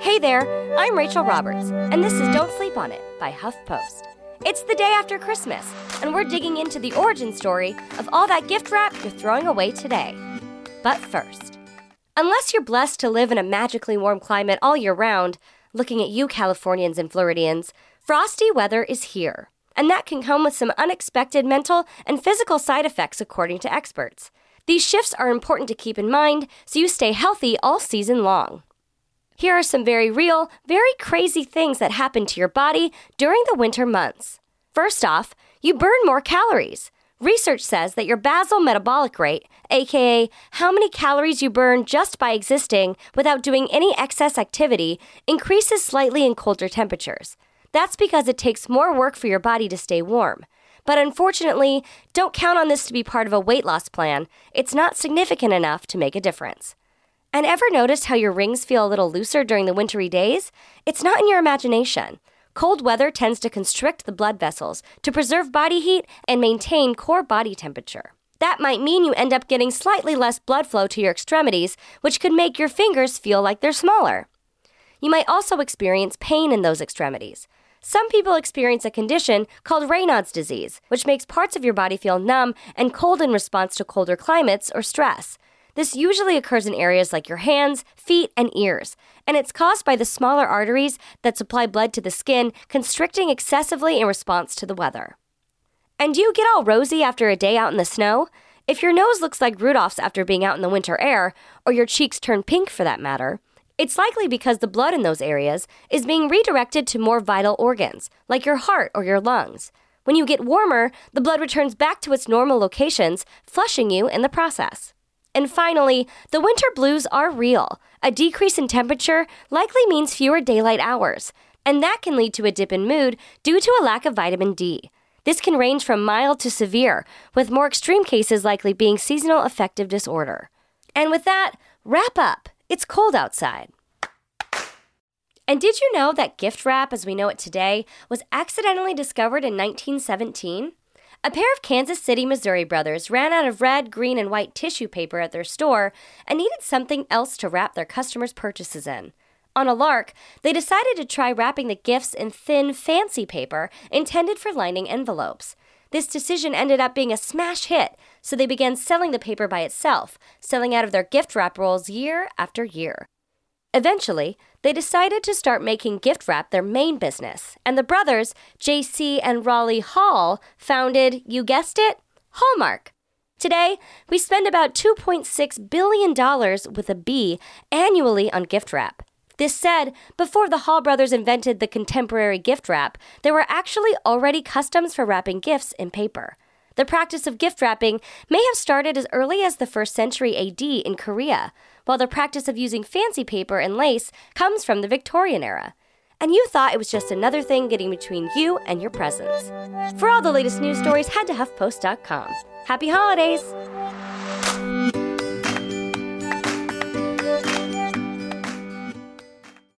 Hey there, I'm Rachel Roberts, and this is Don't Sleep on It by HuffPost. It's the day after Christmas, and we're digging into the origin story of all that gift wrap you're throwing away today. But first, unless you're blessed to live in a magically warm climate all year round, looking at you, Californians and Floridians, frosty weather is here. And that can come with some unexpected mental and physical side effects, according to experts. These shifts are important to keep in mind so you stay healthy all season long. Here are some very real, very crazy things that happen to your body during the winter months. First off, you burn more calories. Research says that your basal metabolic rate, aka how many calories you burn just by existing without doing any excess activity, increases slightly in colder temperatures. That's because it takes more work for your body to stay warm. But unfortunately, don't count on this to be part of a weight loss plan. It's not significant enough to make a difference. And ever noticed how your rings feel a little looser during the wintry days? It's not in your imagination. Cold weather tends to constrict the blood vessels to preserve body heat and maintain core body temperature. That might mean you end up getting slightly less blood flow to your extremities, which could make your fingers feel like they're smaller. You might also experience pain in those extremities. Some people experience a condition called Raynaud's disease, which makes parts of your body feel numb and cold in response to colder climates or stress. This usually occurs in areas like your hands, feet, and ears, and it's caused by the smaller arteries that supply blood to the skin constricting excessively in response to the weather. And do you get all rosy after a day out in the snow? If your nose looks like Rudolph's after being out in the winter air, or your cheeks turn pink for that matter, it's likely because the blood in those areas is being redirected to more vital organs, like your heart or your lungs. When you get warmer, the blood returns back to its normal locations, flushing you in the process. And finally, the winter blues are real. A decrease in temperature likely means fewer daylight hours, and that can lead to a dip in mood due to a lack of vitamin D. This can range from mild to severe, with more extreme cases likely being seasonal affective disorder. And with that, wrap up. It's cold outside. And did you know that gift wrap as we know it today was accidentally discovered in 1917? A pair of Kansas City, Missouri brothers ran out of red, green, and white tissue paper at their store and needed something else to wrap their customers' purchases in. On a lark, they decided to try wrapping the gifts in thin, fancy paper intended for lining envelopes. This decision ended up being a smash hit, so they began selling the paper by itself, selling out of their gift wrap rolls year after year. Eventually, they decided to start making gift wrap their main business, and the brothers, JC and Rollie Hall, founded, you guessed it, Hallmark. Today, we spend about $2.6 billion with a B annually on gift wrap. This said, before the Hall brothers invented the contemporary gift wrap, there were actually already customs for wrapping gifts in paper. The practice of gift wrapping may have started as early as the first century AD in Korea, while the practice of using fancy paper and lace comes from the Victorian era. And you thought it was just another thing getting between you and your presents. For all the latest news stories, head to HuffPost.com. Happy holidays!